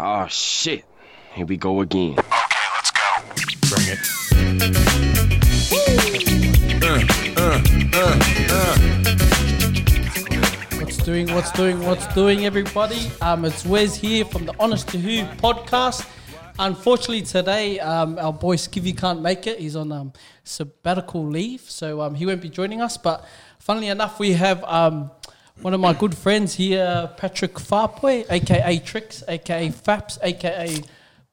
Oh shit. Here we go again. Okay, let's go. Bring it. What's doing? What's doing? What's doing, everybody? Um, it's Wes here from the Honest to Who podcast. Unfortunately, today um, our boy Skivvy can't make it. He's on um, sabbatical leave, so um, he won't be joining us. But funnily enough, we have um, one of my good friends here, Patrick Farpoy, aka Tricks, aka Faps, aka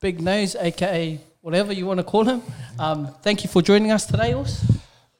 Big Nose, aka whatever you want to call him. Um, thank you for joining us today, Us.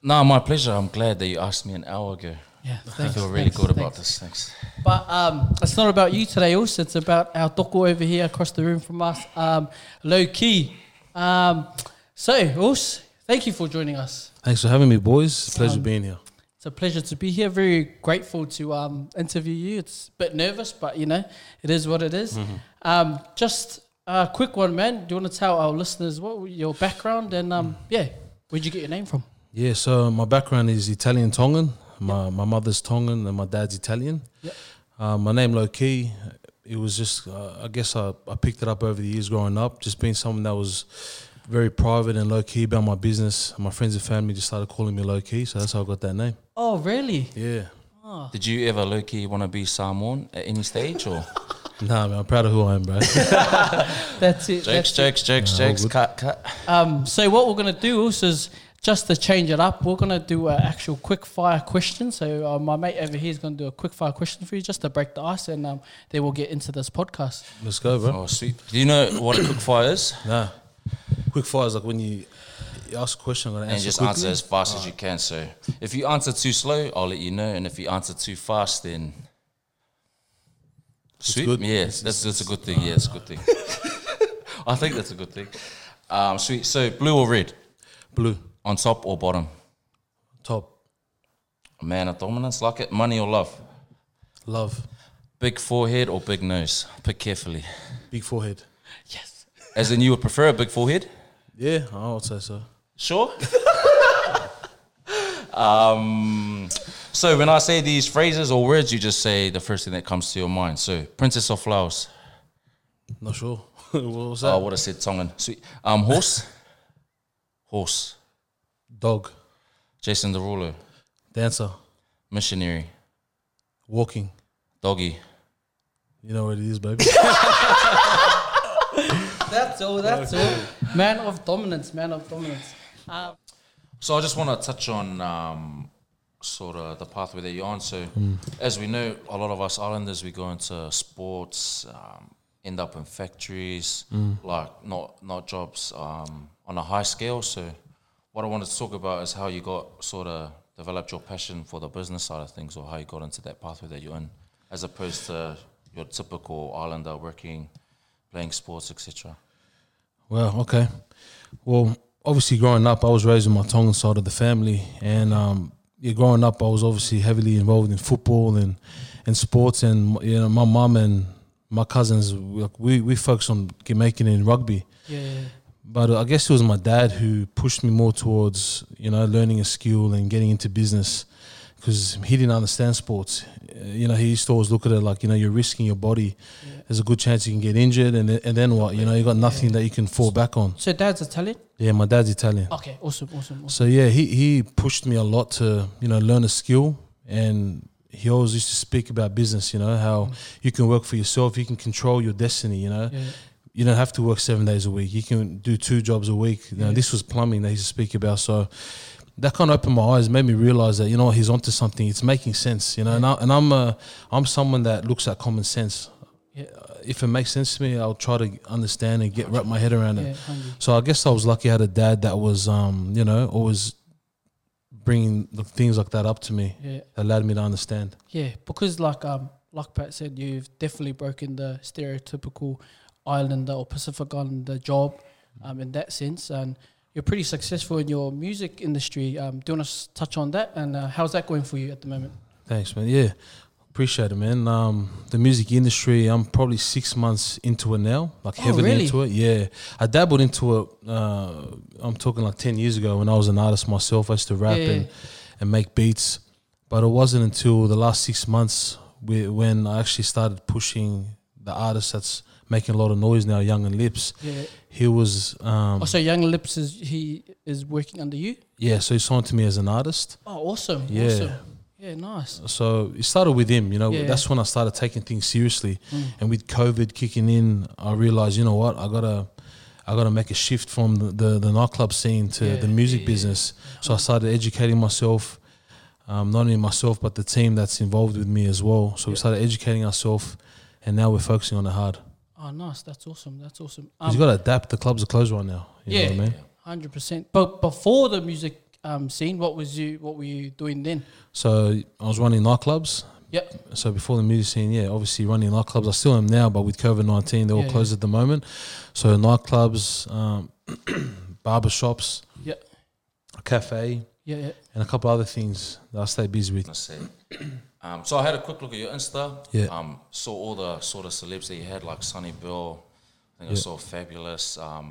No, my pleasure. I'm glad that you asked me an hour ago. Yeah, I thanks, feel really thanks, good about thanks. this. Thanks. But um, it's not about you today, also. It's about our doko over here across the room from us, um, low key. Um, so, Us, thank you for joining us. Thanks for having me, boys. Pleasure Um, being here. It's a pleasure to be here. Very grateful to um, interview you. It's a bit nervous, but you know, it is what it is. Um, just a quick one, man. Do you want to tell our listeners what your background and um, yeah, where'd you get your name from? Yeah, so my background is Italian Tongan. My my mother's Tongan and my dad's Italian. Yep. Uh, my name low key. It was just uh, I guess I, I picked it up over the years growing up. Just being someone that was very private and low key about my business. My friends and family just started calling me low key, so that's how I got that name. Oh, really? Yeah. Did you ever, low key want to be Samoan at any stage or? Nah, man, I'm proud of who I am, bro. That's it. jokes, that's it. jokes, jokes, jokes. Cut, cut. Um, so what we're gonna do also is just to change it up. We're gonna do an actual quick fire question. So uh, my mate over here is gonna do a quick fire question for you, just to break the ice, and um, then we'll get into this podcast. Let's go, bro. Oh, sweet. Do you know what a quick fire is? Nah. Quick fire is like when you, you ask a question, I'm gonna answer And answer just quickly. answer as fast as you can. So if you answer too slow, I'll let you know. And if you answer too fast, then. Sweet. good. Yeah, that's, that's a good thing. Yeah, it's a good thing. I think that's a good thing. Um, sweet. So blue or red? Blue, On top or bottom? top, Man of dominance, like it. Money or love? love, Big forehead or big nose? Pick carefully. big forehead. As in, you would prefer a big forehead? Yeah, I would say so. Sure. um, so when I say these phrases or words, you just say the first thing that comes to your mind. So, princess of flowers? Not sure. what was that? Oh, I would have said Tongan. Sweet. Um, horse. horse. Dog, Jason Derulo. dancer, Missionary. walking. Doggy. You know what it is, baby. That's all. That's all. Man of dominance. Man of dominance. Um, So I just want to touch on um, sort of the pathway that you're on. So, as we know, a lot of us islanders we go into sports, um, end up in factories, like not not jobs um, on a high scale. So, what I wanted to talk about is how you got sort of developed your passion for the business side of things, or how you got into that pathway that you're in, as opposed to your typical islander working, playing sports, etc. well, okay. Well, obviously, growing up, I was raised in my Tongan side of the family, and um, yeah, growing up, I was obviously heavily involved in football and and sports, and you know, my mum and my cousins, like, we we focused on making it in rugby. yeah. But uh, I guess it was my dad who pushed me more towards, you know, learning a skill and getting into business because he didn't understand sports. Uh, You know, he used to always look at it like, you know, you're risking your body. There's a good chance you can get injured, and then, and then what? You know, you got nothing that you can fall back on. So dad's Italian. Yeah, my dad's Italian. Okay. Awesome. Awesome. awesome. So yeah, he he pushed me a lot to you know learn a skill, and he always used to speak about business. You know how you can work for yourself, you can control your destiny. You know, Yeah. you don't have to work seven days a week. You can do two jobs a week. You know, this was plumbing that he used to speak about. So that kind of opened my eyes, made me realize that you know he's onto something. It's making sense. You know, and, I, and I'm uh, I'm someone that looks at common sense. Yeah. If it makes sense to me, I'll try to understand and get wrap my head around it. hungry. So I guess I was lucky I had a dad that was, um, you know, always bringing the things like that up to me Yeah. that allowed me to understand. Yeah, because like um like Pat said, you've definitely broken the stereotypical Islander or Pacific Islander job um, in that sense, and you're pretty successful in your music industry. Um, do you want to touch on that, and uh, how's that going for you at the moment? Thanks, man. Yeah, appreciate it, man. Um, the music industry, I'm probably six months into it now, like Oh, heavily really? into it. Yeah, I dabbled into it. Uh, I'm talking like ten years ago when I was an artist myself. I used to rap Yeah. and, and make beats, but it wasn't until the last six months whe- when I actually started pushing the artist that's making a lot of noise now, Youngn Lipz. Yeah. He was um, Oh, so Youngn Lipz is he is working under you? yeah, so he signed to me as an artist. Oh, awesome. Yeah. Awesome. Yeah, nice. So it started with him, you know. Yeah. That's when I started taking things seriously. Mm. And with COVID kicking in, I realized, you know what, I gotta, I gotta make a shift from the the, the nightclub scene to Yeah, the music business. So I started educating myself, um, not only myself but the team that's involved with me as well. So we started educating ourselves, and now we're focusing on the hard. Oh, nice. That's awesome. That's awesome. 'Cause you've gotta adapt. The clubs are closed right now. You Yeah. know what I mean? hundred percent. But before the music um, scene, what was you what were you doing then? So I was running nightclubs. Yep. So before the music scene, yeah, obviously running nightclubs. I still am now, but with COVID nineteen, they're all Yeah, closed at the moment. So nightclubs, um, barber shops, Yeah. a cafe, Yeah. Yeah. and a couple other things that I stay busy with. Um, so I had a quick look at your Insta. Yeah. Um, saw all the sort of celebs that you had, like Sonny Bill. I think I Yeah. saw Fabolous. Um,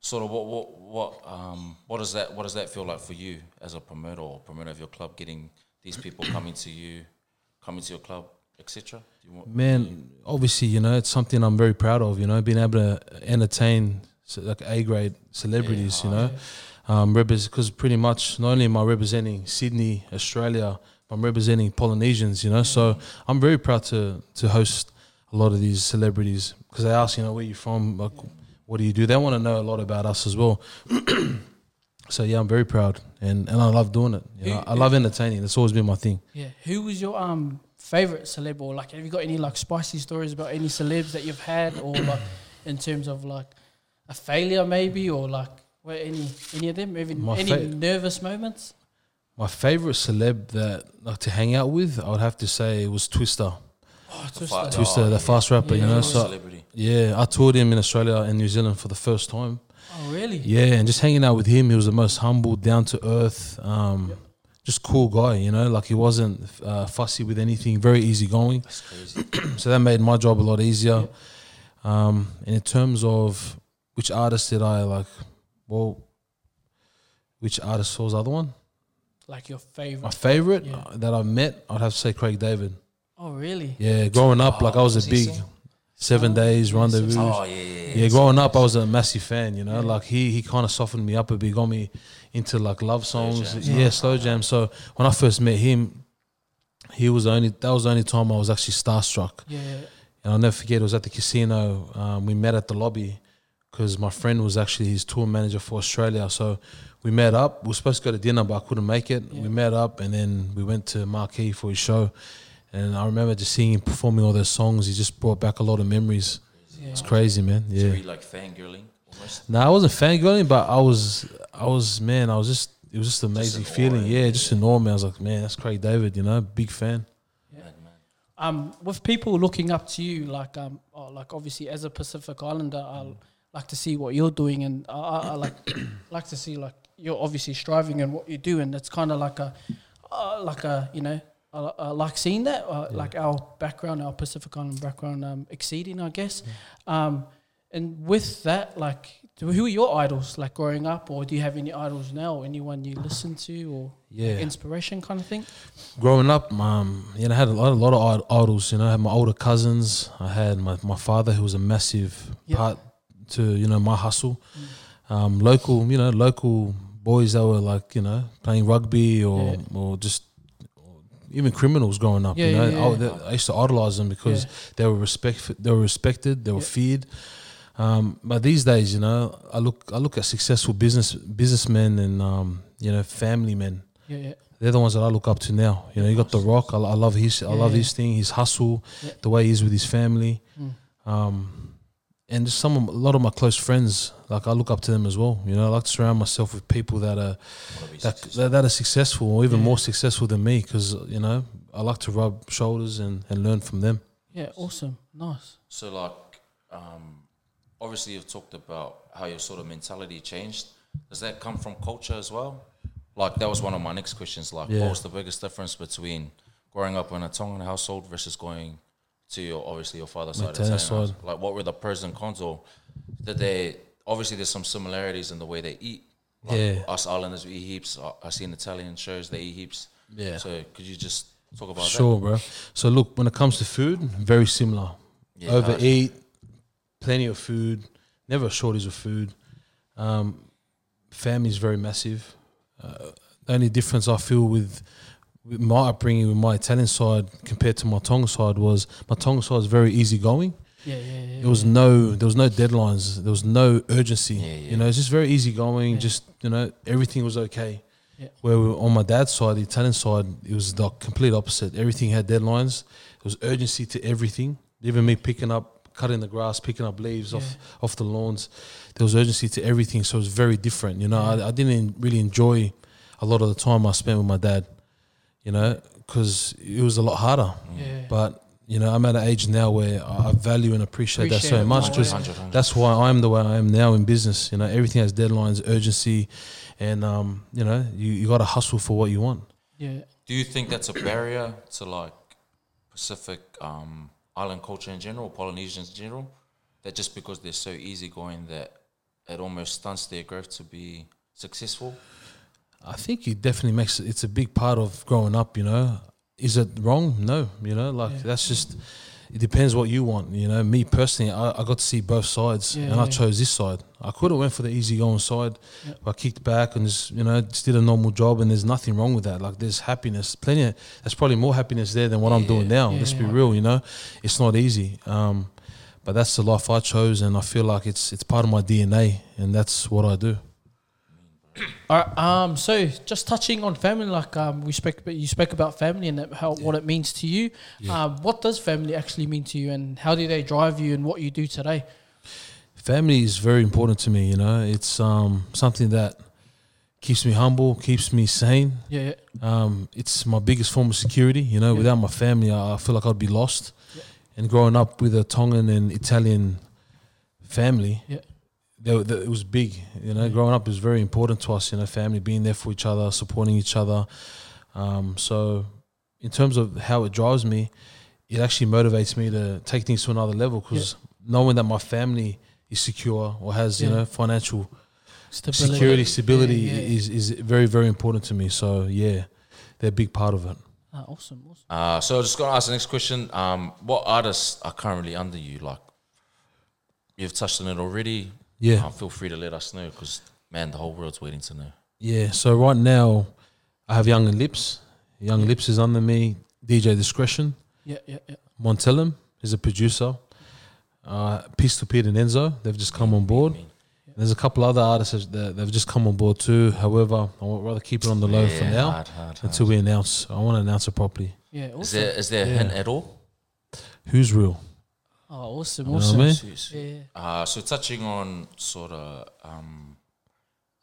sort of what what what um, what does that what does that feel like for you as a promoter or promoter of your club, getting these people coming to you, coming to your club, etc. You? Man, obviously, you know, it's something I'm very proud of. You know, being able to entertain like A grade celebrities. you know, um, because pretty much not only am I representing Sydney, Australia, I'm representing Polynesians. You know, so I'm very proud to to host a lot of these celebrities because they ask, you know, where you from, like, what do you do? They want to know a lot about us as well. so yeah, I'm very proud, and and I love doing it. You know, Who- I love entertaining. That's always been my thing. Yeah. Who was your um favorite celeb or like have you got any like spicy stories about any celebs that you've had or like in terms of like a failure maybe or like where any any of them even My any fa- nervous moments? My favorite celeb that like to hang out with, I would have to say, was Twista. Oh, The Twista. Twista, Oh, the yeah. fast rapper, you Yeah, know. So celebrity. yeah, I toured him in Australia and New Zealand for the first time. Oh really? Yeah, and just hanging out with him, he was the most humble, down to earth, um, just cool guy. You know, like he wasn't uh, fussy with anything, very easygoing. That's crazy. So that made my job a lot easier. Um, and in terms of which artist did I like, well, which artist was the other one? Like your favorite? My favorite? favorite Yeah. uh, that I've met, I'd have to say Craig David. Oh really? Yeah, growing up, like I was was a big sing? seven days rendezvous. oh yeah, yeah. yeah, growing up, I was a massive fan. You know, like he he kind of softened me up a bit, got me into like love songs. jams. yeah, slow jam. So when I first met him, he was the only that was the only time I was actually starstruck. Yeah. And I'll never forget. It was at the casino. Um, we met at the lobby because my friend was actually his tour manager for Australia. So we met up. We were supposed to go to dinner, but I couldn't make it. We met up, and then we went to Marquee for his show. And I remember just seeing him performing all those songs. He just brought back a lot of memories. It's crazy, man. So Yeah. really like fangirling almost. No, I wasn't fangirling, but I was, I was, man, I was just, it was just an amazing in awe, feeling. yeah. Yeah, just in awe, man. I was like, man, that's Craig David, you know, big fan. Mad, man. Um, with people looking up to you, like um, oh, like obviously as a Pacific Islander, I like to see what you're doing, and I, I, I like like to see like you're obviously striving in what you do, and it's kind of like a uh, like a you know. I, I like seeing that, uh, like our background, our Pacific Island background, um, exceeding, I guess. Um, and with that, like, do- who are your idols, like growing up, or do you have any idols now? Anyone you listen to, or Yeah. inspiration kind of thing? growing up, um, you know, I had a lot, a lot of idols. You know, I had my older cousins. I had my, my father, who was a massive Yeah. part to you know my hustle. Um, local, you know, local boys that were like you know playing rugby or Yeah. or just or even criminals growing up. Yeah, you know, yeah, I, yeah. they- I used to idolize them because Yeah. they were respect, they were respected, they were Yeah. feared. Um, but these days, you know, I look I look at successful business businessmen and um, you know family men Yeah, yeah, they're the ones that I look up to now. You know, you got The Rock. I, I love his. I love Yeah. his thing. His hustle, Yeah. the way he is with his family, Mm. um, and just some of, a lot of my close friends. Like I look up to them as well. You know, I like to surround myself with people that are that that, that are successful or even Yeah. more successful than me. Because you know, I like to rub shoulders and, and learn from them. yeah. Awesome, nice. So like, um, obviously you've talked about how your sort of mentality changed. Does that come from culture as well? Like that was one of my next questions. Like, Yeah. what was the biggest difference between growing up in a Tongan household versus going to your obviously your father's side? Side. house? Like, what were the pros and cons? Or did they? Obviously, there's some similarities in the way they eat. Like Yeah. Us Islanders, we eat heaps. I- I seen Italian shows, they eat heaps. Yeah. So could you just talk about Sure, bro. So look, when it comes to food, very similar. Yeah, overeat, plenty of food, never a shortage of food. Um, family is very massive. Uh, the only difference I feel with, with my upbringing with my Italian side compared to my Tonga side was my Tonga side was very easygoing. Yeah, yeah, yeah. There was no there was no deadlines. There was no urgency. Yeah, yeah. You know, it's just very easygoing. Yeah. Just you know, everything was okay. Yeah. Where we, on my dad's side, the Italian side, it was the complete opposite. Everything had deadlines. There was urgency to everything. Even me picking up, cutting the grass, picking up leaves off off the lawns. There was urgency to everything, so it was very different. You know, I, I didn't really enjoy a lot of the time I spent with my dad. You know, because it was a lot harder. Yeah. But you know, I'm at an age now where I I value and appreciate, that so much more, because yeah. 100, 100. that's why I'm the way I am now in business. You know, everything has deadlines, urgency, and um, you know, you, you got to hustle for what you want. yeah. Do you think that's a barrier to like Pacific um, island culture in general, Polynesians in general? That just because they're so easygoing that it almost stunts their growth to be successful? I think it definitely makes it's a big part of growing up. You know, is it wrong? No. You know, like Yeah. that's just. It depends what you want. You know, me personally, I, I got to see both sides, Yeah, and I chose this side. I could have went for the easygoing side, Yeah. but I kicked back and just you know just did a normal job, and there's nothing wrong with that. Like there's happiness, plenty. Of, there's probably more happiness there than what I'm doing now. Yeah, Let's be real. You know, it's not easy. Um, but that's the life I chose, and I feel like it's it's part of my DNA, and that's what I do. All right. Um. So, just touching on family, like um, we spoke, you spoke about family and that how what it means to you. Um, what does family actually mean to you, and how do they drive you and what you do today? family is very important to me. You know, it's um, something that keeps me humble, keeps me sane. Yeah. yeah. Um, it's my biggest form of security. You know, without my family, I, I feel like I'd be lost. And growing up with a Tongan and Italian family, Yeah. they, they, it was big. You know, growing up was very important to us. You know, family being there for each other, supporting each other. Um, so, in terms of how it drives me, it actually motivates me to take things to another level because knowing that my family is secure or has you know financial Stability. security, stability Yeah, yeah. is is very very important to me. So yeah, they're a big part of it. Ah, awesome. Awesome. Uh, so just gonna ask the next question. Um, what artists are currently under you? Like, you've touched on it already. Yeah. Uh, feel free to let us know because man, the whole world's waiting to know. Yeah. So right now, I have Young and Lips. Youngn Lipz is under me. DJ Discretion. Yeah. Yeah. Yeah. Montelum is a producer. Uh, Pistol Pete and Enzo, they've just come on board. There's a couple other artists that they've just come on board too. However, I would rather keep it on the low for now hard, hard, hard. until we announce. I want to announce it properly. Yeah. Is there is there a hint at all? Who's real? Oh, awesome. You I Awesome. mean? Sweet, sweet. Yeah. Uh, so touching on sort of um,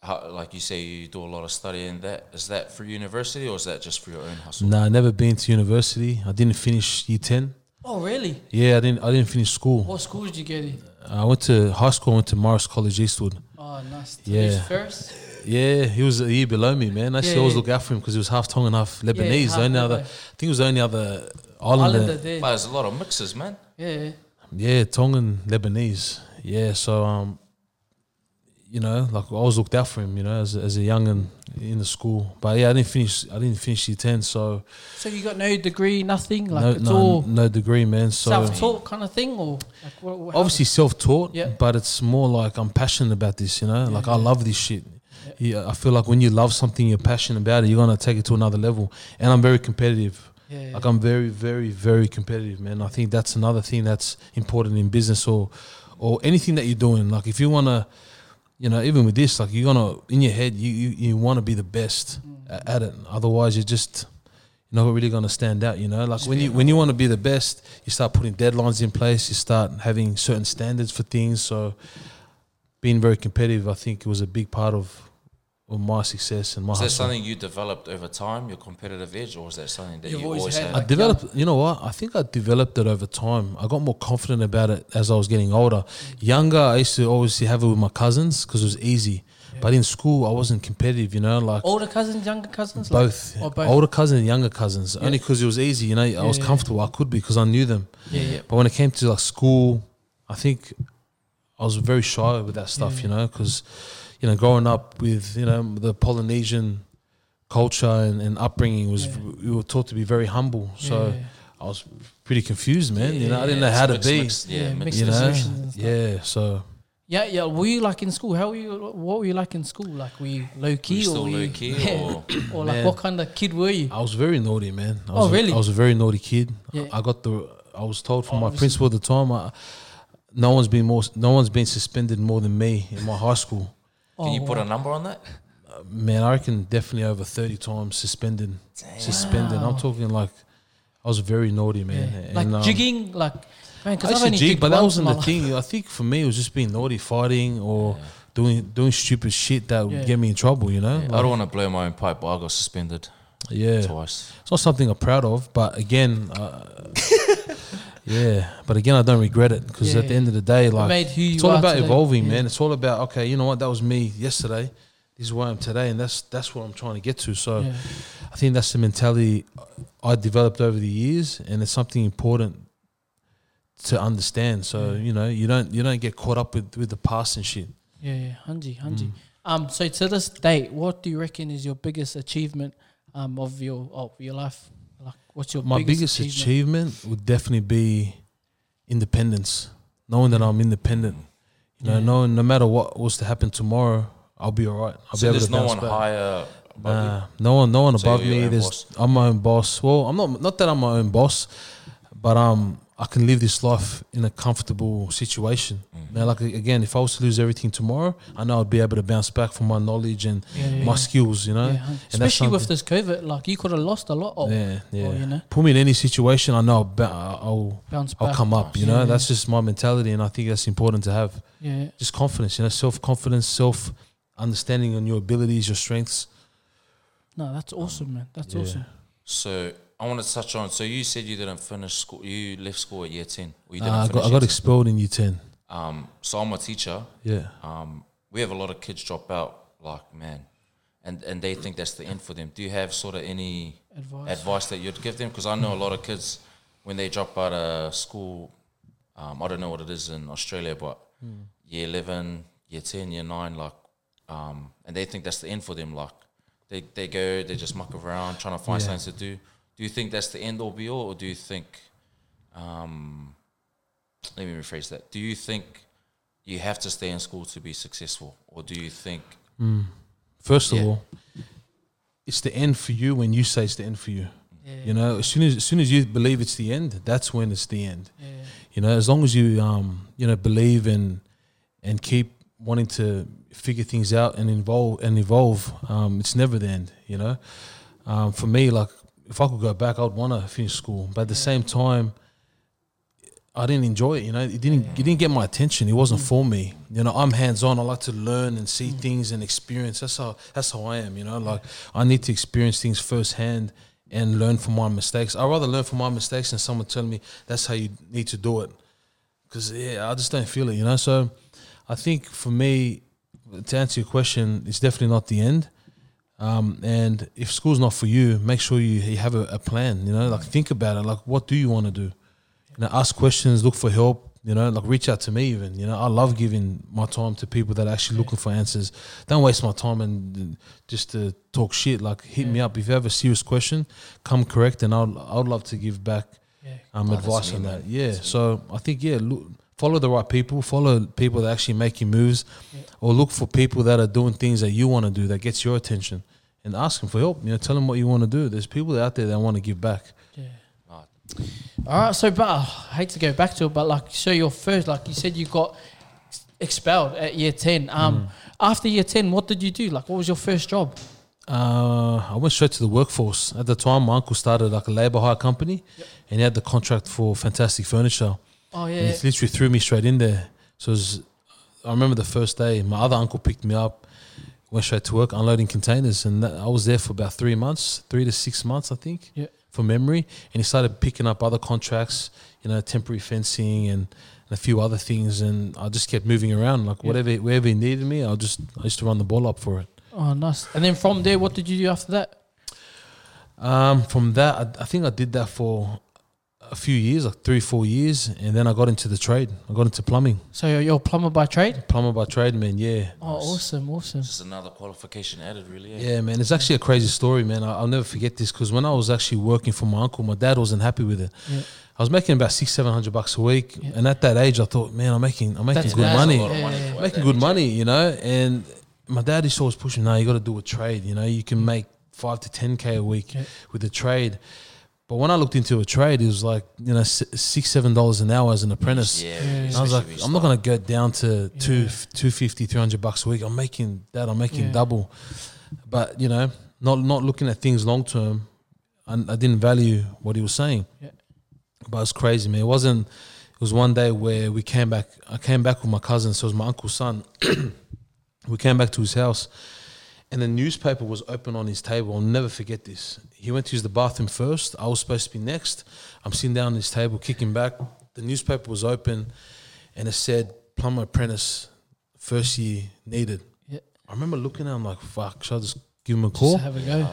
how, like you say, you do a lot of studying. That is that for university or is that just for your own hustle? No, nah, never been to university. I didn't finish year ten. Oh, really? Yeah, I didn't. I didn't finish school. What school did you get in? I went to high school. I went to Marist College Eastwood. Oh, nice. Yeah. First? Yeah, he was a year below me, man. I used to Yeah, always yeah. look out for him because he was half Tongan, half Lebanese. half the only other, I think it was the only other islander. Islander there. But there's a lot of mixes, man. Yeah. Yeah, Tongan, Lebanese. Yeah, so um, you know, like I always looked out for him, you know, as a, as a young and in the school. But yeah, I didn't finish. I didn't finish year ten, so So you got no degree, nothing. Like no, it's no, all no degree, man. So self-taught kind of thing, or like what, what, obviously self-taught, Yeah. but it's more like I'm passionate about this. You know, like I love this shit. Yeah, I feel like when you love something, you're passionate about it. You're gonna take it to another level, and I'm very competitive. Yeah, yeah. Like I'm very, very, very competitive, man. I think that's another thing that's important in business or or anything that you're doing. Like if you wanna, you know, even with this, like you're gonna in your head, you you, you want to be the best a- at it. Otherwise, you're just you're not really gonna stand out. You know, like when you when you want to be the best, you start putting deadlines in place. You start having certain standards for things. So being very competitive, I think, was a big part of. Of my success and my Is that something you developed over time, your competitive edge, or is that something that You've you always always, had, had? I like, developed, you know what? I think I developed it over time. I got more confident about it as I was getting older. Mm. Younger, I used to always have it with my cousins because it was easy. But in school, I wasn't competitive, you know, like older cousins, younger cousins, both, or both. older cousins and younger cousins. Only because it was easy, you know. I was yeah, comfortable. I could be because I knew them. Yeah, yeah. But when it came to like school, I think I was very shy with that stuff, you know, because you know, growing up with you know the Polynesian culture and, and upbringing was Yeah. we were taught to be very humble. So Yeah, yeah. I was pretty confused, man. you know, I didn't know it's how to mixed- be. mixed, yeah, Yeah, mixed mixed You know, and stuff. yeah. So Yeah, yeah. Were you like in school? How were you? What were you like in school? Like were you low key You or still were you, low key Yeah. or or like Man. what kind of kid were you? I was very naughty, man. I Oh, was a- really? I was a very naughty kid. Yeah. I got the. I was told from Oh, my principal at the time. I, no one's been more. No one's been suspended more than me in my high school. Can Oh, you put wow. a number on that? Man, I reckon definitely over thirty times suspended. Suspended. I'm talking like I was very naughty, man. Yeah. And, like um, jigging, like man. I Because used I've to only jig, but that wasn't the life. thing. I think for me, it was just being naughty, fighting, or doing doing stupid shit that would Yeah. get me in trouble. You know, I Like, don't want to blow my own pipe, but I got suspended yeah. twice. It's not something I'm proud of, but again, uh, yeah. But again, I don't regret it because at the end of the day, like you it's all about today. evolving, Yeah. man. It's all about okay, you know what? That was me yesterday. This is where I am today, and that's that's what I'm trying to get to. So Yeah. I think that's the mentality I developed over the years, and it's something important to understand. So you know, you don't you don't get caught up with with the past and shit. Yeah, yeah, Hanji, Mm. Hanji. Um, so to this date, what do you reckon is your biggest achievement um of your of your life? Like, what's your My biggest, biggest achievement? achievement would definitely be independence, knowing that I'm independent. You know, Yeah. knowing no matter what was to happen tomorrow, I'll be alright. I'll So be able there's to no one back. higher above you? Nah, no one, no one So above me. There's, boss? I'm my own boss. Well, I'm not, not that I'm my own boss, but um, I can live this life in a comfortable situation. Mm. Now, like again, if I was to lose everything tomorrow, I know I'd be able to bounce back from my knowledge and Yeah, yeah, my yeah. skills. You know, Yeah, and especially with this COVID, like you could have lost a lot. Of, yeah, yeah. you know. Put me in any situation, I know I'll, ba- I'll, bounce Back. I'll come up. You know, yeah. that's just my mentality, and I think that's important to have. Yeah, Just confidence. You know, self confidence, self understanding on your abilities, your strengths. no, that's awesome, man. That's Yeah. awesome. So I want to touch on. So you said you didn't finish school. You left school at year ten. Or you didn't Uh, I got, I year got 10. expelled in year ten. Um, so I'm a teacher. Yeah. Um, we have a lot of kids drop out. Like man, and and they think that's the end for them. Do you have sort of any Advice. advice that you'd give them? Because I know a lot of kids when they drop out of school. Um, I don't know what it is in Australia, but year eleven, year ten, year nine, like, um, and they think that's the end for them. Like, they they go, they just muck around trying to find Yeah. something to do. Do you think that's the end all be all, or do you think? Um, let me rephrase that. Do you think you have to stay in school to be successful, or do you think? First of Yeah. all, it's the end for you when you say it's the end for you. Yeah, You know, as soon as as soon as you believe it's the end, that's when it's the end. yeah, You know, as long as you um you know believe and and keep wanting to figure things out and involve and evolve, um, it's never the end. You know, um, for me, like if I could go back, I'd want to finish school, but at the same time. I didn't enjoy it, you know. It didn't. It didn't get my attention. It wasn't for me. You know, I'm hands on. I like to learn and see things and experience. That's how. That's how I am. You know, like I need to experience things firsthand and learn from my mistakes. I rather learn from my mistakes than someone telling me that's how you need to do it. Because yeah, I just don't feel it. You know. So I think for me, to answer your question, it's definitely not the end. Um, and if school's not for you, make sure you, you have a, a plan. You know, like think about it. Like, what do you want to do? You know, ask questions, look for help. You know, like reach out to me. Even you know, I love giving my time to people that are actually looking for answers. Don't waste my time and and just to talk shit. Like, hit me up if you have a serious question. Come correct, and I'll I'd love to give back yeah. um, Oh, advice me, on man. that. Yeah. So I think yeah, look, follow the right people. Follow people that actually making moves, or look for people that are doing things that you want to do that gets your attention, and ask them for help. You know, tell them what you want to do. There's people out there that want to give back. yeah. All right, so but I hate to go back to it, but like, so your first, like you said, you got expelled at year ten. Um, Mm. after year ten, what did you do? Like, what was your first job? Uh, I went straight to the workforce. At the time, my uncle started like a labor hire company, and he had the contract for Fantastic Furniture. Oh And yeah, he literally threw me straight in there. So it was, I remember the first day, my other uncle picked me up, went straight to work unloading containers, and that, I was there for about three months, three to six months, I think, Yeah. from memory. And he started picking up other contracts, you know, temporary fencing and, a few other things, and I just kept moving around, like Yeah. whatever wherever he needed me, I just I used to run the ball up for it. Oh, nice. And then from there, what did you do after that? Um, from that, I, I think I did that for a few years, like three, four years, and then I got into the trade. I got into plumbing, So you're, you're a plumber by trade? plumber by trade, man. Yeah, Oh, awesome, awesome. Just another qualification added, really. eh? yeah, man. It's actually a crazy story, man. I, I'll never forget this because when I was actually working for my uncle, my dad wasn't happy with it. Yeah. I was making about six, seven hundred bucks a week, Yeah. and at that age, I thought, man, I'm making, I'm making That's good money. That's a lot of Yeah, money yeah, yeah. making good age. money, you know. And my dad used to always push me, no, you got to do a trade, you know. You can make five to ten k a week Yeah. with a trade. But when I looked into a trade, it was like you know six seven dollars an hour as an apprentice. Yeah, Yeah. And I was like, I'm not gonna go down to two, Yeah. 250, 300 bucks a week. I'm making that. I'm making Yeah. double. But you know, not not looking at things long term, I, I didn't value what he was saying. Yeah. But it's crazy, man. It wasn't. It was one day where we came back. I came back with my cousin. So it was my uncle's son. we came back to his house, and the newspaper was open on his table. I'll never forget this. He went to use the bathroom first. I was supposed to be next. I'm sitting down on his table, kicking back. The newspaper was open, and it said plumber apprentice, first year needed. Yeah. I remember looking at him like, "Fuck, should I just give him a call?" Just have a go.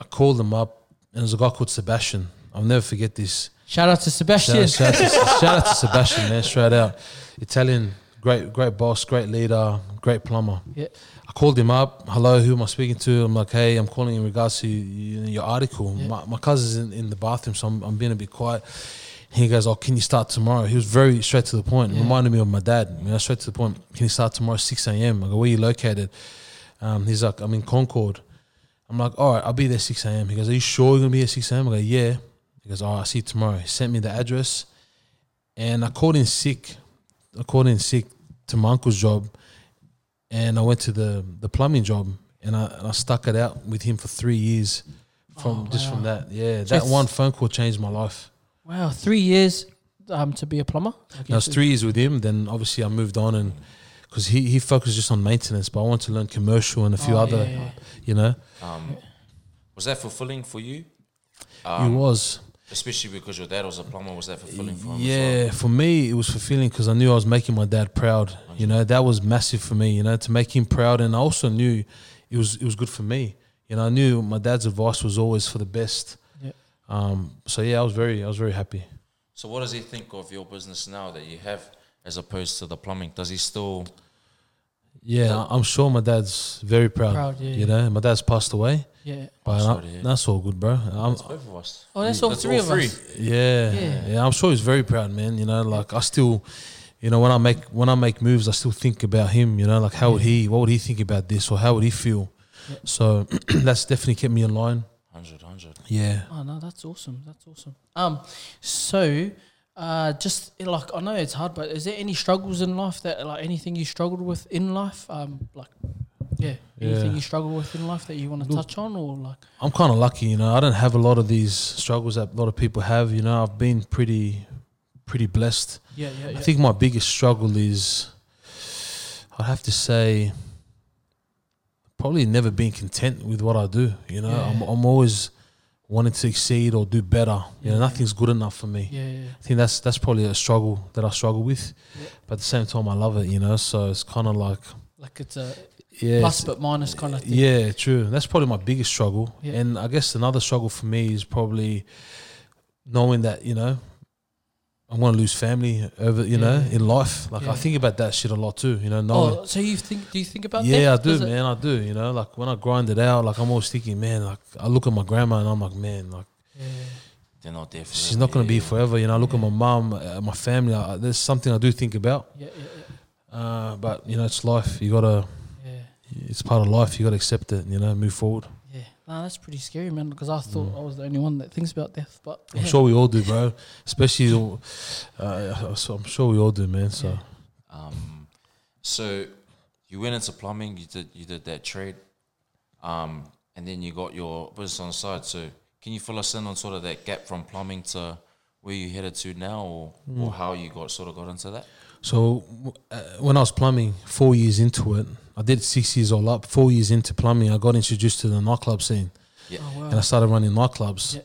I called him up, and there's a guy called Sebastian. I'll never forget this. Shout out to Sebastian. Shout, shout, out to, shout out to Sebastian, man, straight out. Italian, great, great boss, great leader, great plumber. Yeah. I called him up. Hello, who am I speaking to? I'm like, hey, I'm calling in regards to your article. Yeah. My, my cousin's in, in the bathroom, so I'm, I'm being a bit quiet. He goes, oh, can you start tomorrow? He was very straight to the point. Yeah. Reminded me of my dad. You know, straight to the point. Can you start tomorrow, 6 a.m.? I go, where are you located? Um, he's like, I'm in Concord. I'm like, all right, I'll be there 6 a.m. He goes, are you sure you're going to be at 6 a.m.? I go, yeah. He goes, all right, I'll see you tomorrow. He sent me the address. And I called in sick. I called in sick to my uncle's job. And I went to the, the plumbing job. And I, and I stuck it out with him for three years from Oh, just from that. Yeah, that Just- one phone call changed my life. Wow, three years um, to be a plumber. I Now guess it's three years with him. Then obviously I moved on and because he, he focused just on maintenance, but I wanted to learn commercial and a few Oh, other, yeah, yeah. you know. Um, was that fulfilling for you? it Um, was. Especially because your dad was a plumber. Was that fulfilling for him? as Yeah, well? for me, it was fulfilling because I knew I was making my dad proud. You know, that was massive for me. You know, to make him proud, and I also knew it was it was good for me. You know, I knew my dad's advice was always for the best. Yeah. Um, so yeah, I was very I was very happy. So what does he think of your business now that you have, as opposed to the plumbing? Does he still? Yeah, I- I'm sure my dad's very proud. Proud, yeah. You know, my dad's passed away, Yeah. but sorry I- that's all good, bro. I'm, That's both of us. Oh, that's all That's three all of three. us. Yeah, Yeah. yeah, I'm sure he's very proud, man. You know, like I still, you know, when I make when I make moves, I still think about him. You know, like how would he, what would he think about this, or how would he feel? Yeah. So that's definitely kept me in line. 100, 100. Yeah, Oh no, that's awesome. That's awesome. Um, so, uh, just like I know it's hard, but is there any struggles in life that like anything you struggled with in life? Um, like, yeah, anything you struggle with in life that you want to touch on, or like, I'm kind of lucky. You know, I don't have a lot of these struggles that a lot of people have. You know, I've been pretty, pretty blessed. yeah, yeah, yeah. I think my biggest struggle is, I'd have to say, probably never being content with what I do. You know, I'm, I'm always wanting to exceed or do better. You know, Yeah. nothing's good enough for me. yeah, yeah, I think that's that's probably a struggle that I struggle with, Yeah. but at the same time I love it. You know, so it's kind of like like it's a yeah, plus but minus kind of thing. yeah, true. That's probably my biggest struggle, Yeah. and I guess another struggle for me is probably knowing that you know I'm going to lose family over you know in life. Like Yeah. I think about that shit a lot too. You know, knowing. Oh, so you think? Do you think about? yeah, I do, Does it- man. I do. You know, like when I grind it out, like I'm always thinking, man. Like I look at my grandma and I'm like, man, like Yeah. They're not there. she's not going to be forever. You know, I look at my mum, uh, my family. I, there's something I do think about. Yeah, yeah, yeah, Uh, but you know, it's life. You gotta. Yeah, It's part of life. You gotta accept it. And you know, move forward. yeah. No, that's pretty scary, man. Because I thought I was the only one that thinks about death, but Mm. I'm sure we all do, bro. Especially, uh, so I'm sure we all do, man. So Um, so you went into plumbing. You did you did that trade, um, and then you got your business on the side. So can you fill us in on sort of that gap from plumbing to where you headed to now, or, Mm. or how you got sort of got into that? So uh, when I was plumbing, four years into it, I did six years all up. Four years into plumbing, I got introduced to the nightclub scene, Yeah. Oh, wow. and I started running nightclubs. Yeah.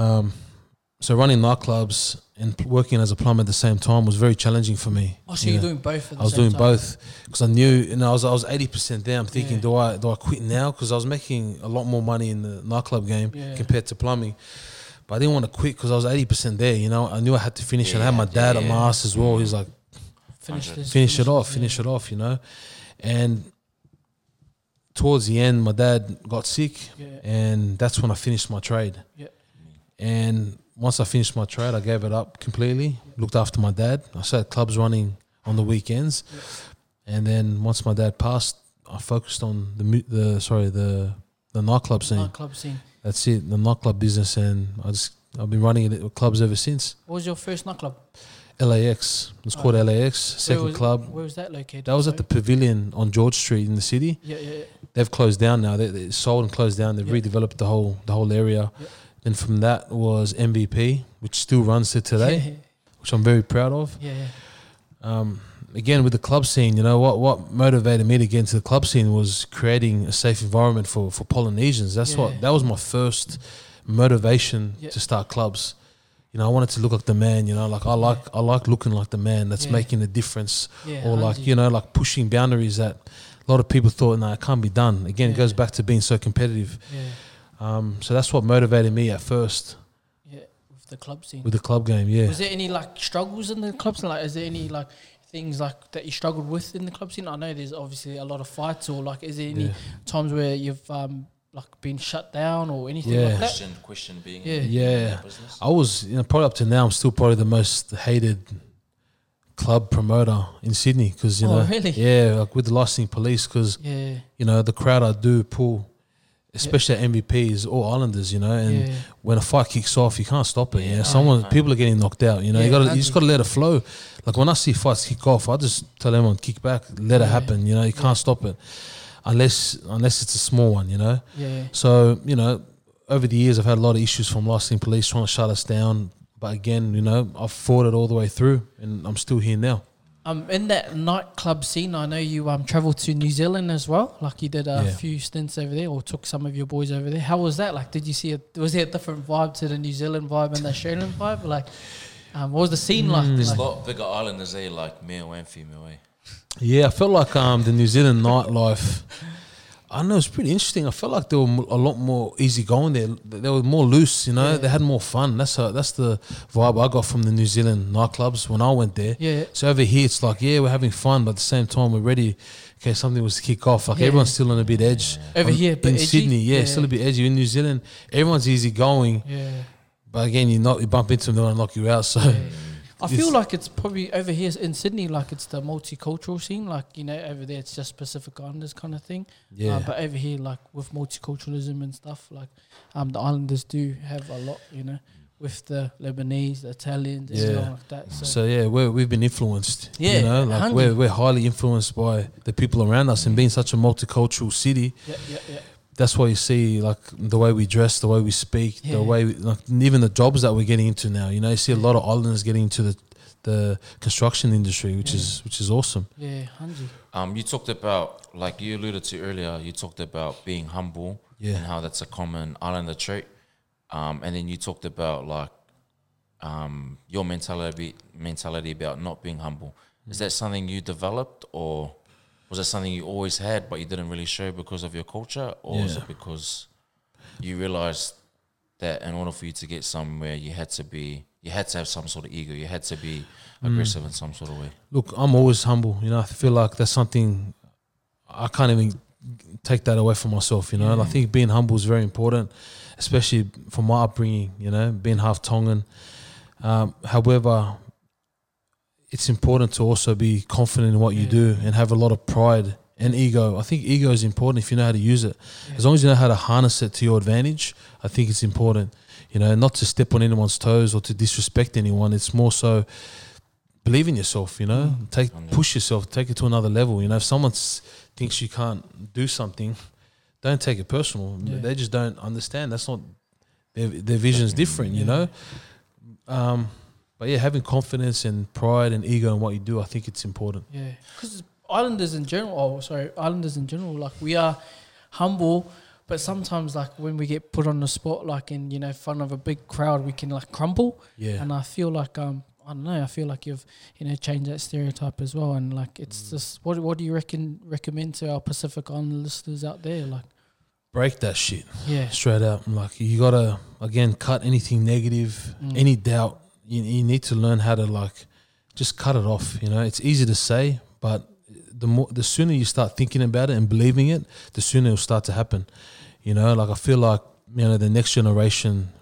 Um, so running nightclubs and working as a plumber at the same time was very challenging for me. Oh, so you you're know. doing both at the I was same doing time? both because I knew, you know, I was I was eighty percent there. I'm thinking, Yeah. do I do I quit now? Because I was making a lot more money in the nightclub game Yeah. compared to plumbing. but I didn't want to quit because I was eighty percent there. You know, I knew I had to finish, and I had my dad yeah, at my ass as well. He's like, Finish this. finish it off, this, finish it off, you know. And towards the end, my dad got sick, Yeah. and that's when I finished my trade. Yeah. And once I finished my trade, I gave it up completely. Looked after my dad. I started clubs running on the weekends, and then once my dad passed, I focused on the the sorry the the nightclub scene. Nightclub scene. That's it, the nightclub business, and I just I've been running it at clubs ever since. What was your first nightclub? LAX, it's called Oh. LAX, Where second was, club. Where was that located? That was at the Pavilion on George Street in the city. Yeah, yeah, yeah. They've closed down now. They, they sold and closed down. They've Yeah. redeveloped the whole the whole area. Yeah. Then from that was MVP, which still runs to today, which I'm very proud of. Yeah, yeah. Um, again, with the club scene, you know what what motivated me to get into the club scene was creating a safe environment for for Polynesians. That's what that was my first motivation to start clubs. You know, I wanted to look like the man. You know, like I like I like looking like the man that's Yeah. making a difference Yeah, or like you know like pushing boundaries that a lot of people thought no it can't be done again it goes back to being so competitive Yeah, um, so that's what motivated me at first yeah. With the club scene. with the club game yeah Was there any like struggles in the club scene? Like, is there any like things like that you struggled with in the club scene? I know there's obviously a lot of fights, or like, is there any Yeah. times where you've um like been shut down or anything Yeah. like that? Question, question being Yeah. in Yeah. that business. I was you know probably up to now I'm still probably the most hated club promoter in Sydney because you Oh, know really? yeah like with the licensing police because Yeah, you know the crowd I do pull especially at MVP is all Islanders you know and yeah, when a fight kicks off, you can't stop it. Yeah, Yeah. someone, Aye. people are getting knocked out. You know, Yeah, you got to, you just got to let it flow. Like when I see fights kick off, I just tell everyone kick back, let it happen. You know, you can't stop it unless unless it's a small one. You know, yeah, so you know, over the years, I've had a lot of issues from licensing police trying to shut us down. But again, you know, I've fought it all the way through, and I'm still here now. Um, in that nightclub scene, I know you um traveled to New Zealand as well. Like you did a Yeah. few stints over there, or took some of your boys over there. How was that? Like, did you see a was there a different vibe to the New Zealand vibe and the Australian vibe? Like, um, what was the scene like? There's Like- a lot bigger islanders there, like male and female. Eh? Yeah, I felt like um, the New Zealand nightlife. I know it's pretty interesting. I felt like they were a lot more easygoing there. They were more loose, you know. Yeah. They had more fun. That's that's the vibe I got from the New Zealand nightclubs when I went there. yeah, So over here, it's like yeah, we're having fun, but at the same time, we're ready. Okay, something was to kick off. Like Yeah. everyone's still on a bit edge. Over here, in edgy? Sydney, yeah, Yeah. still a bit edgy. In New Zealand, everyone's easygoing, yeah. but again, you not you bump into them, they want to knock you out. So I feel like it's probably over here in Sydney, like it's the multicultural scene. Like you know, over there it's just Pacific Islanders kind of thing. yeah, Uh, but over here, like with multiculturalism and stuff, like um, the Islanders do have a lot. You know, with the Lebanese, the Italians, and Yeah. stuff like that. So, So yeah, we're, we've been influenced. Yeah, you know, like we're we're highly influenced by the people around us, and being such a multicultural city, yeah, yeah, yeah. That's why you see like the way we dress, the way we speak, Yeah. the way we, like even the jobs that we're getting into now. You know, you see a lot of islanders getting into the the construction industry, which Yeah. is which is awesome. Yeah, Hanji. Um, you talked about, like you alluded to earlier, you talked about being humble Yeah. and how that's a common islander trait. Um, and then you talked about like um, your mentality mentality about not being humble. Is that something you developed, or was it something you always had but you didn't really show because of your culture, or Yeah. it because you realized that in order for you to get somewhere, you had to be you had to have some sort of ego, you had to be aggressive in some sort of way. Look, I'm always humble. You know, I feel like that's something I can't even take that away from myself. You know, and I think being humble is very important, especially from my upbringing. You know, being half Tongan. Um, however, it's important to also be confident in what you do and have a lot of pride and ego. I think ego is important if you know how to use it. As long as you know how to harness it to your advantage, I think it's important. You know, not to step on anyone's toes or to disrespect anyone. It's more so believe in yourself. You know, take push yourself, take it to another level. You know, if someone thinks you can't do something, don't take it personal. Yeah. They just don't understand. That's not their their vision's different. You know. Um, but yeah, having confidence and pride and ego in what you do, I think it's important. Yeah, because Islanders in general, oh sorry, Islanders in general, like we are humble, but sometimes like when we get put on the spot, like in you know front of a big crowd, we can like crumble. Yeah. And I feel like um I don't know, I feel like you've you know changed that stereotype as well, and like Mm. it's just what what do you reckon recommend to our Pacific Island listeners out there, like break that shit Yeah. straight out. Like, you gotta again cut anything negative, Mm. any doubt. You, you need to learn how to like just cut it off. You know, it's easy to say, but the more the sooner you start thinking about it and believing it, the sooner it'll start to happen. You know, like I feel like you know the next generation,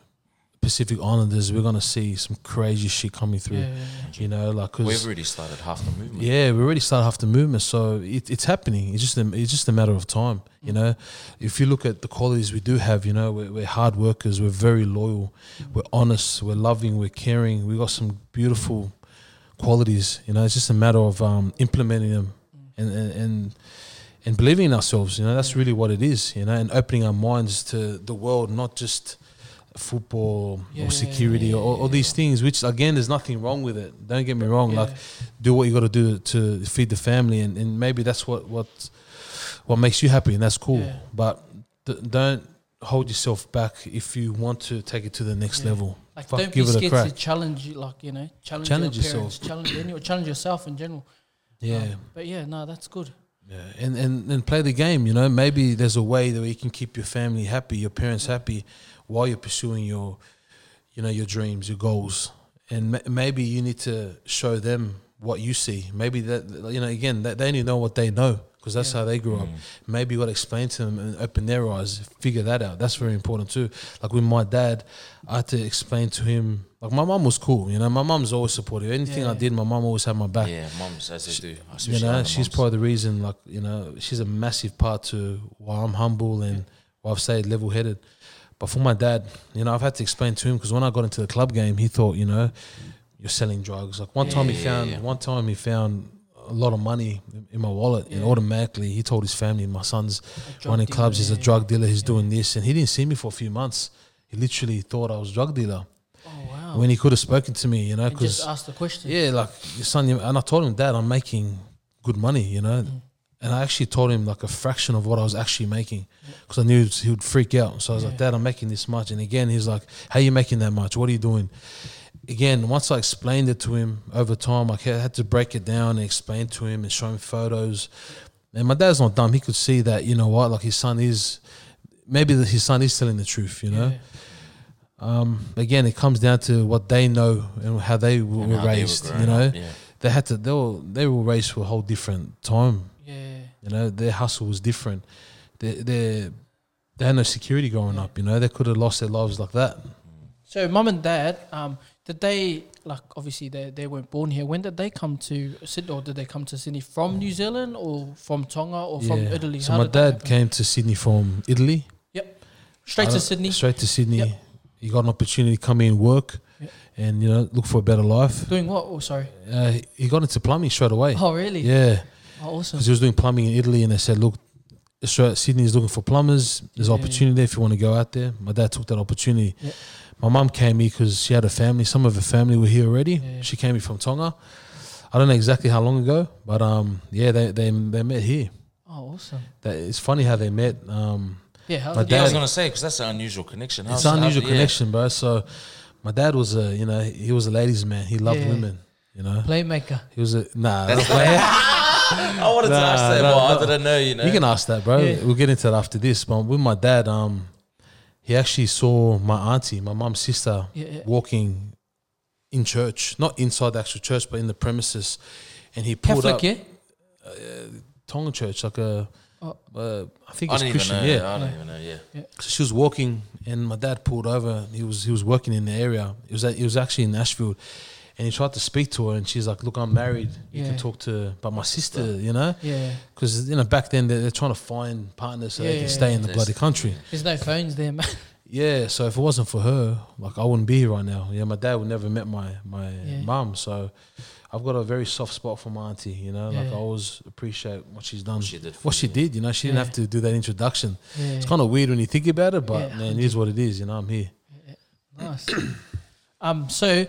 Pacific Islanders, we're gonna see some crazy shit coming through. Yeah, yeah, You know, like 'cause- We've already started half the movement. yeah, we already started half the movement, so it, it's happening. It's just a, it's just a matter of time, you know. If you look at the qualities we do have, you know, we're, we're hard workers, we're very loyal, we're honest, we're loving, we're caring. We got some beautiful qualities, you know. It's just a matter of um, implementing them and, and and and believing in ourselves. You know, that's really what it is, you know, and opening our minds to the world, not just football Yeah, or security or, or these things. Which again, there's nothing wrong with it. Don't get me wrong. Yeah. Like do what you got to do to feed the family, and, and maybe that's what what what makes you happy, and that's cool. Yeah. But d- don't hold yourself back if you want to take it to the next Yeah. level. Like, Fuck, don't give be it a scared crack. to challenge, like you know, challenge, Challenge your yourself. parents, challenge anyone, challenge yourself in general. Yeah. Um, but yeah, no, that's good. Yeah, and, and and play the game. You know, maybe there's a way that you can keep your family happy, your parents mm. happy, while you're pursuing your, you know, your dreams, your goals. And ma- maybe you need to show them what you see. Maybe that you know, again, that they only know what they know because that's how they grew up. Mm. Maybe you got to explain to them and open their eyes, figure that out. That's very important too. Like with my dad, I had to explain to him. Like my mum was cool, you know. My mum's always supportive. Anything I did, my mum always had my back Yeah, mums as they do. you know, other she's mums. probably the reason. Like, you know, she's a massive part to why I'm humble and why I've stayed level headed. But for my dad, you know, I've had to explain to him because when I got into the club game, he thought, you know, you're selling drugs. Like one time he Yeah, found, yeah. one time he found a lot of money in- in my wallet, and automatically he told his family, my son's running dealer, clubs. He's a drug dealer. He's doing this, and he didn't see me for a few months. He literally thought I was a drug dealer Oh wow. when he could have spoken to me, you know, because just ask the question. yeah, like your son, and I told him, Dad, I'm making good money, you know, mm. and I actually told him like a fraction of what I was actually making because I knew he would freak out. So I was like, Dad, I'm making this much, and again, he's like, How you making that much? What are you doing? Again, once I explained it to him over time, I had to break it down and explain to him and show him photos. And my dad's not dumb; he could see that, you know what, like his son is, maybe that his son is telling the truth, you know. Yeah. Um, again, it comes down to what they know and how they were, And were how they were raised. you know, up, yeah. they had to. They were they were raised for a whole different time. Yeah. You know, their hustle was different. They they they had no security growing up. You know, they could have lost their lives like that. So, mum and dad, um, did they like obviously they they weren't born here? When did they come to Sydney, or did they come to Sydney from New Zealand, or from Tonga, or from Italy? So How my dad came to Sydney from Italy. Yep. Straight to Sydney, Straight to Sydney. Yep. He got an opportunity to come in work, Yep. and you know look for a better life. doing what? Oh, sorry. Uh, he- he got into plumbing straight away. Oh, really? Yeah. Oh, awesome. because he was doing plumbing in Italy, and they said, "Look, Australia, Sydney is looking for plumbers. There's Yeah. opportunity there if you want to go out there." My dad took that opportunity. Yeah. My mum came here because she had a family. Some of her family were here already. Yeah. She came here from Tonga. I don't know exactly how long ago, but um, yeah, they they, they met here. Oh, awesome. That, it's funny how they met. Um, Yeah. How My did Yeah, I was gonna say because that's an unusual connection. it's an unusual how's- yeah. connection, bro. So, my dad was a you know he was a ladies' man. He loved Yeah. women. You know, playmaker? he was a nah. That's that's- I wanted to Nah, ask that, no, but I no. didn't know. You know, You can ask that, bro. Yeah. We'll get into that after this. But with my dad, um, he actually saw my auntie, my mom's sister, Yeah, yeah. walking in church, not inside the actual church, but in the premises, and he pulled Catholic, up yeah. Tongan church, like a, Oh. uh, I think I it's Christian, know. yeah. I don't even know. Yeah, So she was walking, and my dad pulled over. He was he was working in the area. It was at, it was actually in Ashfield, and he tried to speak to her, and she's like, "Look, I'm married. You Yeah. can talk to, but my sister, you know." Yeah. Because you know back then they're, they're trying to find partners so Yeah, they can yeah, stay in the Yes. bloody country. There's no phones there, man. Yeah, so if it wasn't for her, like I wouldn't be here right now. Yeah, my dad would never met my my Yeah. mum, so I've got a very soft spot for my auntie. You know, like I always appreciate what she's done, she did for what she you. did. You know, she didn't Yeah. have to do that introduction. Yeah. It's kind of weird when you think about it, but Yeah, man, it is what it is. You know, I'm here. Nice. um, so,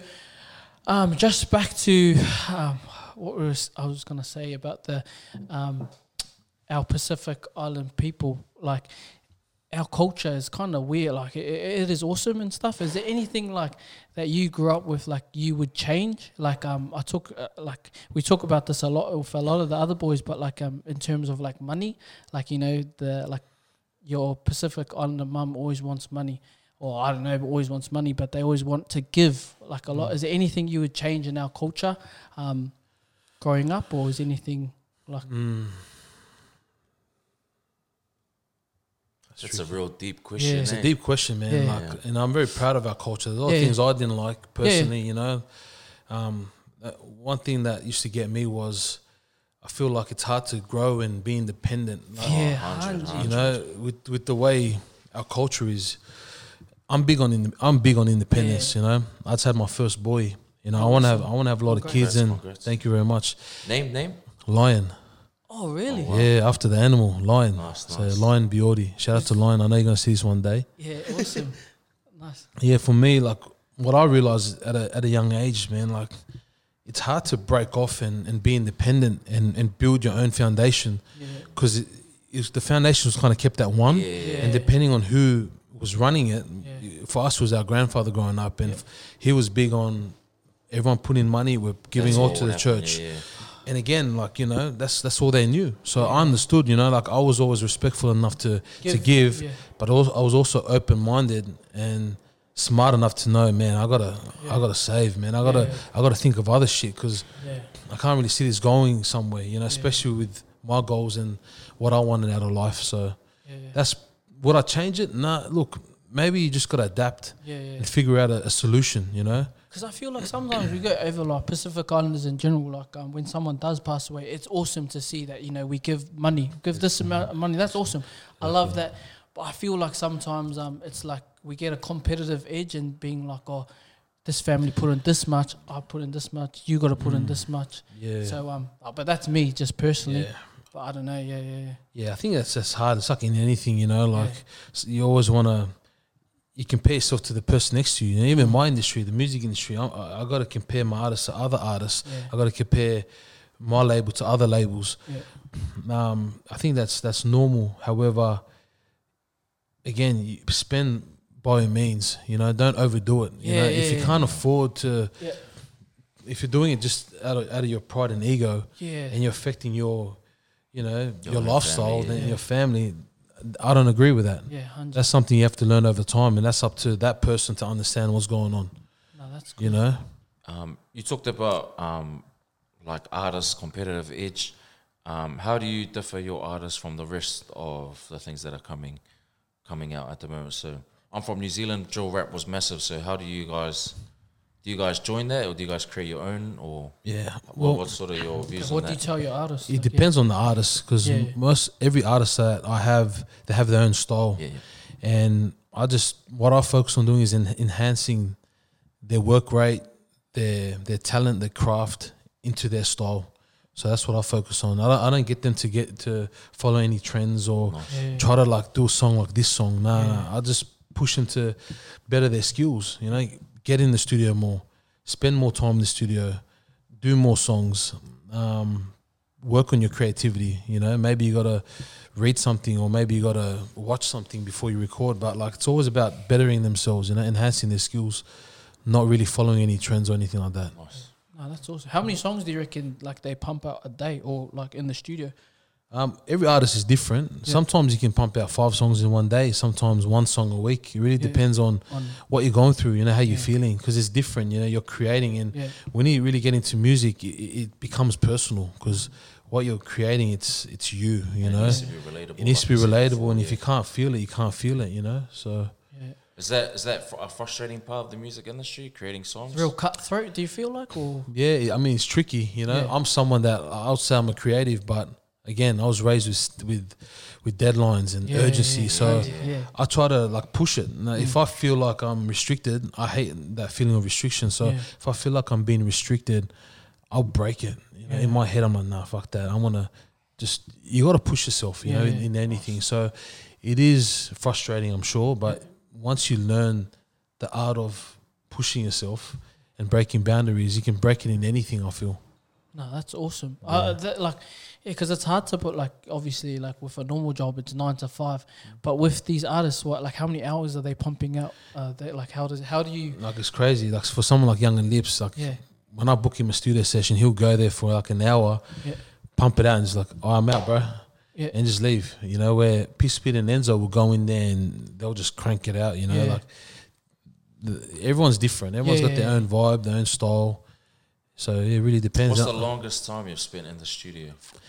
um, just back to um, what was I was gonna say about the um, our Pacific Island people. Like, our culture is kind of weird. Like, it, it is awesome and stuff. Is there anything like that you grew up with, like you would change? Like, um, I took uh, like we talk about this a lot with a lot of the other boys, but like um, in terms of like money, like you know the like your Pacific Islander mum always wants money, or I don't know, but always wants money, but they always want to give like a lot. Is there anything you would change in our culture, um, growing up, or is anything like? Mm. That's a real deep question. Yeah. It's eh? a deep question, man. Yeah. Like, and I'm very proud of our culture. There's a lot Yeah. of things I didn't like personally. You know, um, one thing that used to get me was I feel like it's hard to grow and be independent. Like, yeah, 100, 100. you know, with with the way our culture is, I'm big on in, I'm big on independence. You know, I just had my first boy. You know, I want to have I want to have a lot of kids, Congrats, and thank you very much. Name, name. Lion, Oh, really? yeah, after the animal, lion. Nice, so nice. lion Biordi. Shout out to lion. I know you're gonna see this one day. Yeah, awesome. nice. Yeah, for me, like what I realized at a at a young age, man, like it's hard to break off and, and be independent and, and build your own foundation Yeah. because it, the foundation was kind of kept at one, Yeah. and depending on who was running it, Yeah. for us was our grandfather growing up, and he was big on everyone putting money, we're giving That's all to the happened, church. Yeah, yeah. And again, like you know, that's that's all they knew. So I understood, you know, like I was always respectful enough to to Give, give, yeah. but also, I was also open minded and smart enough to know, man, I gotta I gotta save, man. I gotta Yeah. I gotta think of other shit because Yeah. I can't really see this going somewhere, you know, especially with my goals and what I wanted out of life. So Yeah. Yeah. that's would I change it? Nah, look, maybe you just gotta adapt Yeah. yeah. and figure out a, a solution, you know. Because I feel like sometimes we go over like Pacific Islanders in general. Like um, when someone does pass away, it's awesome to see that you know we give money, give this amount of money. That's awesome. I love that. But I feel like sometimes um, it's like we get a competitive edge and being like, oh, this family put in this much, I put in this much, you got to put in this much. Yeah. So um, uh, but that's me just personally. Yeah. But I don't know. Yeah, yeah, yeah. Yeah, I think that's that's hard. It's like in anything, you know, like s you always want to. You compare yourself to the person next to you. And even my industry, the music industry, I, I, I got to compare my artists to other artists. Yeah. I got to compare my label to other labels. Yeah. Um, I think that's that's normal. However, again, you spend by all means. You know, don't overdo it. You Yeah, know, yeah, if you yeah. can't afford to, Yeah. if you're doing it just out of, out of your pride and ego, Yeah. and you're affecting your, you know, your, own lifestyle, family, then yeah. your family. I don't agree with that. Yeah, hundred. That's something you have to learn over time, and that's up to that person to understand what's going on. No, that's You know, Um, you talked about um, like artists' competitive edge. Um, how do you differ your artists from the rest of the things that are coming coming out at the moment? So I'm from New Zealand. Drill rap was massive. So how do you guys do? You guys join that, or do you guys create your own, or yeah. what, Well, what's sort of your views What on do you tell your artists? it Like, yeah. depends on the artist because Yeah. most every artist that I have, they have their own style, Yeah, yeah. and I just what I focus on doing is en- enhancing their work rate, their their talent, their craft into their style. So that's what I focus on. I don't, I don't get them to get to follow any trends or Yeah. try to like do a song like this song. Nah, nah, I just push them to better their skills. You know, get in the studio more, spend more time in the studio, do more songs, um, work on your creativity. You know, maybe you gotta read something or maybe you gotta watch something before you record. But like, it's always about bettering themselves. You know, enhancing their skills, not really following any trends or anything like that. Nice. No, that's awesome. How many songs do you reckon like they pump out a day or like in the studio? Um, every artist is different. Sometimes you can pump out five songs in one day. Sometimes one song a week. It really Yeah. depends on On what you're going through. You know how you're Yeah. feeling because it's different. You know you're creating, and yeah, when you really get into music, it, it becomes personal because what you're creating, it's it's you. You And know, it needs to be relatable. it needs to be relatable, and if you can't feel it, you can't feel it. You know, so is that is that a frustrating part of the music industry, creating songs? Real cutthroat. Do you feel like or yeah, I mean it's tricky. You know, Yeah. I'm someone that I'll say I'm a creative, but again, I was raised with with with deadlines and Yeah, urgency. yeah, so. yeah. I try to like push it. Now, Mm. If I feel like I'm restricted, I hate that feeling of restriction. So if I feel like I'm being restricted, I'll break it. You know, In my head, I'm like, nah, fuck that. I want to just you got to push yourself. You know, in, in anything. So it is frustrating, I'm sure, but once you learn the art of pushing yourself and breaking boundaries, you can break it in anything. I feel. No, that's awesome. Uh, that, like, yeah, because it's hard to put like obviously like with a normal job it's nine to five, but with these artists, what like how many hours are they pumping out? Uh, they, like how does how do you? Like it's crazy. Like for someone like Youngn Lipz, like Yeah, when I book him a studio session, he'll go there for like an hour, Yeah. pump it out, and just like, oh, I'm out, bro. Yeah. and just leave. You know, where Piss Speed and Enzo will go in there and they'll just crank it out. You know, Yeah. like the, everyone's different. Everyone's got their own vibe, their own style. So it really depends. What's the Uh, longest time you've spent in the studio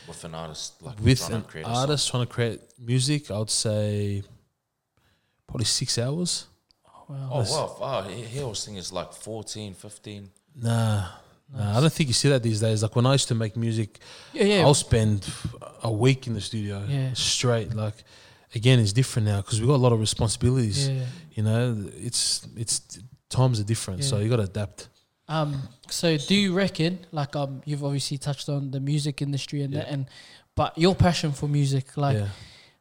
with an artist? Like with trying an to create artist trying to create music, I would say probably six hours. Wow. Oh wow! wow. He, he always think it's like 14, 15. Nah, nah, I don't think you see that these days. Like when I used to make music, Yeah, yeah. I'll spend a week in the studio Yeah. straight. Like again, it's different now because we got a lot of responsibilities. yeah. You know, it's it's times are different, so you got to adapt. Um, so do you reckon, like, um, you've obviously touched on the music industry and that, and but your passion for music, like, yeah,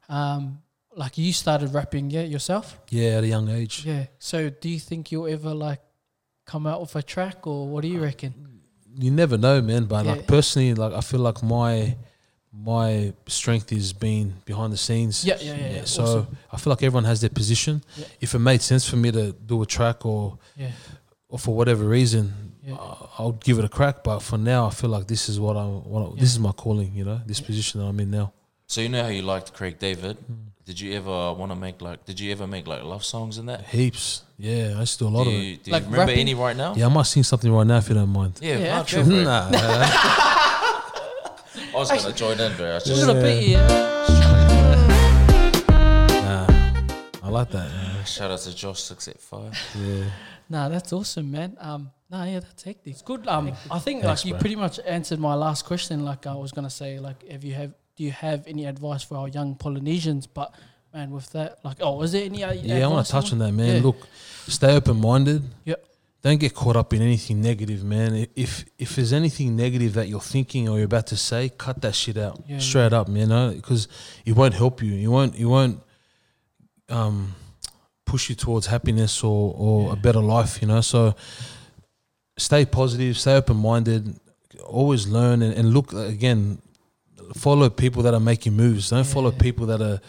um, like you started rapping, yeah, yourself, yeah, at a young age. yeah. So do you think you'll ever like come out with a track, or what do you reckon? You never know, man. But Yeah. like personally, like I feel like my my strength is being behind the scenes. Yeah, yeah, yeah. yeah. So Awesome. I feel like everyone has their position. Yeah. If it made sense for me to do a track or yeah, or for whatever reason, Yeah. uh, I'll give it a crack. But for now, I feel like this is what I what I, Yeah. this is my calling. You know, this position that I'm in now. So you know how you liked Craig David? Hmm. Did you ever want to make like? Did you ever make like love songs in that? Heaps. Yeah, I used to do a lot do of you, it. do Like you remember rapping? any right now? Yeah, I might sing something right now if you don't mind. Yeah, Yeah, nah, actually. go for it. nah, nah. I was gonna join in, bro. I Just just, a bit, yeah. nah. I like that. yeah. shout out to Josh six eight five. Yeah. Nah, that's awesome, man. Um, nah, yeah, that's hectic. It's good. Um, I think Thanks, like you bro. pretty much answered my last question. Like I was gonna say, like, have you have do you have any advice for our young Polynesians? But man, with that, like, oh, is there any? uh, Yeah, I want to touch on that, man. Yeah. Look, stay open minded. Yep. Don't get caught up in anything negative, man. If if there's anything negative that you're thinking or you're about to say, cut that shit out Yeah, straight up, you know, because it won't help you. You won't. You won't um, push you towards happiness or or Yeah. a better life, you know. So stay positive, stay open minded, always learn and, and look again. Follow people that are making moves. Don't follow people that are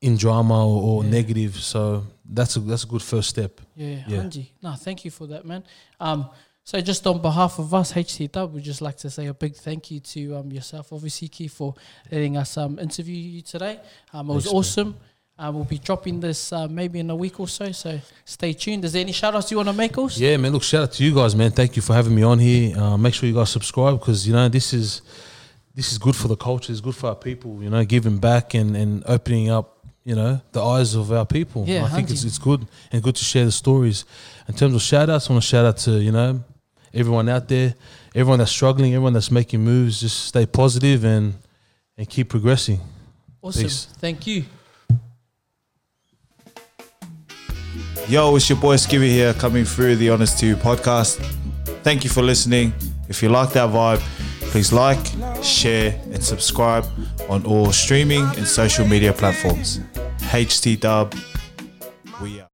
in drama or, or Yeah. negative. So that's a that's a good first step. Yeah, Yeah. Hanji. No, thank you for that, man. Um, so just on behalf of us, Dub, we'd just like to say a big thank you to um yourself, obviously, Keith, for letting us um interview you today. Um, it was Thanks, man. Um, we'll be dropping this uh, maybe in a week or so, so stay tuned. Is there any shout outs you want to make, us? Yeah, man. Look, shout out to you guys, man. Thank you for having me on here. Uh, make sure you guys subscribe because you know this is this is good for the culture. It's good for our people. You know, giving back and and opening up. You know, the eyes of our people. Yeah, I think it's it's good and good to share the stories. In terms of shout outs, I want to shout out to you know everyone out there, everyone that's struggling, everyone that's making moves. Just stay positive and and keep progressing. Awesome. Peace. Thank you. Yo, it's your boy Skivvy here coming through the Honest 2 podcast. Thank you for listening. If you like that vibe, please like, share, and subscribe on all streaming and social media platforms. HT Dub